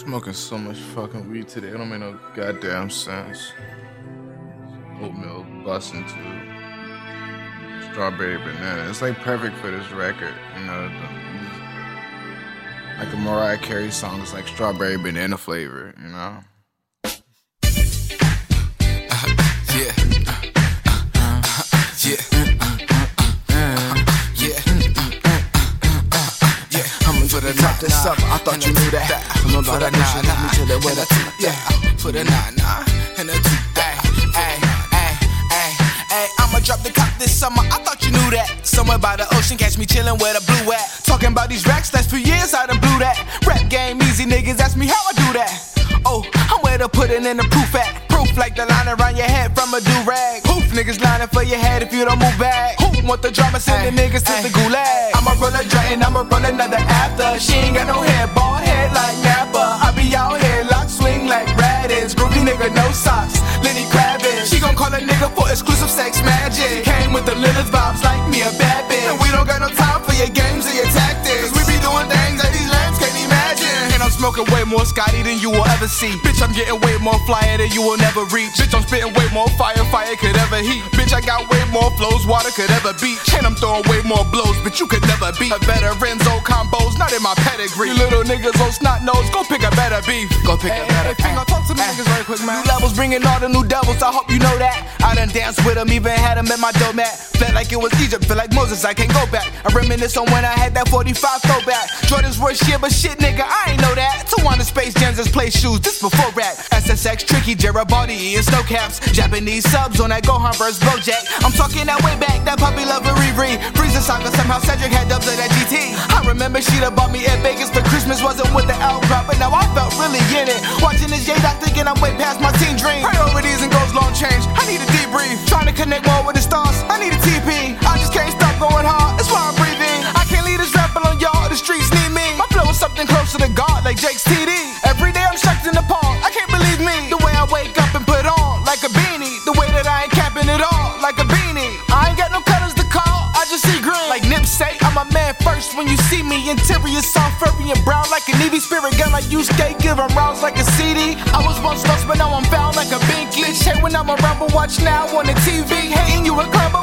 Smoking so much fucking weed today. It don't make no goddamn sense. Oatmeal busting to strawberry banana. It's like perfect for this record. You know, the, like a Mariah Carey song is like strawberry banana flavor. You know. For the this up. I thought you knew that. I'm about that nine nine. Till it with a yeah. For the nine nine and a two. Ay, ay, ay, ay, ay. I'ma drop the top this summer. I thought you knew that. Somewhere by the ocean, catch me chillin' where the blue at. Talking about these racks, that's for years I done blew that. Rap game easy, niggas ask me how I do that. Oh, I'm where to put it in the proof at. Proof like the line around your head from a do rag. Hoof niggas lining for your head if you don't move back. Who want the drama? Send the niggas to the gulag. I'ma roll a and I'ma roll another She ain't got no hair, bald head like Nappa. I be out here lock swing like Raditz. Groovy nigga, no socks. Lenny Kravitz. She gon' call a nigga for exclusive sex magic. Came with the Lilith vibes like me a bad bitch. And we don't got no time for your games or your tactics. We be doing things that these lambs can't imagine. And I'm smoking way more Scotty than you will ever see. Bitch, I'm getting way more flyer than you will never reach. Bitch, I'm spitting way more fire, fire could ever heat. Bitch, I got way more flows, water could ever beat. And I'm throwing way more blows, but you could never beat. A better Renzo not in my pedigree. You little niggas on snot nose, go pick a better beef. Go pick a better beef. I talk to me ah. niggas right quick, man. New levels bringing all the new devils, I hope you know that. I done danced with them, even had them at my domat. Felt like it was Egypt, feel like Moses, I can't go back. I reminisce on when I had that 45 throwback. Jordan's worth shit, but shit, nigga, I ain't know that. Two on the Space Jams just play shoes, this before rap. SSX, Tricky, Garibaldi, and snow caps. Japanese subs on that Gohan vs. Bojack. I'm talking that way back, that puppy lover Riri. Frieza saga, somehow Cedric had dubs of that GT. Remember she'd have bought me at Vegas for Christmas, wasn't with the crowd, but now I felt really in it. Watching this J Dot thinking I'm way past my teen dream. Priorities and goals long change. I need a debrief. Trying to connect more with the stars. I need a TP. I just can't stop going hard. That's why I'm breathing. I can't leave this rapping on y'all. The streets need me. My flow is something closer to God, like Jake's TD. Say, man first when you see me. Interior soft, furry and brown like an Navy spirit gun like you skate. Give 'em rounds like a CD. I was once lost, but now I'm found like a binky. Bitch, hate when I'm around, but watch now on the TV. Hating you a club,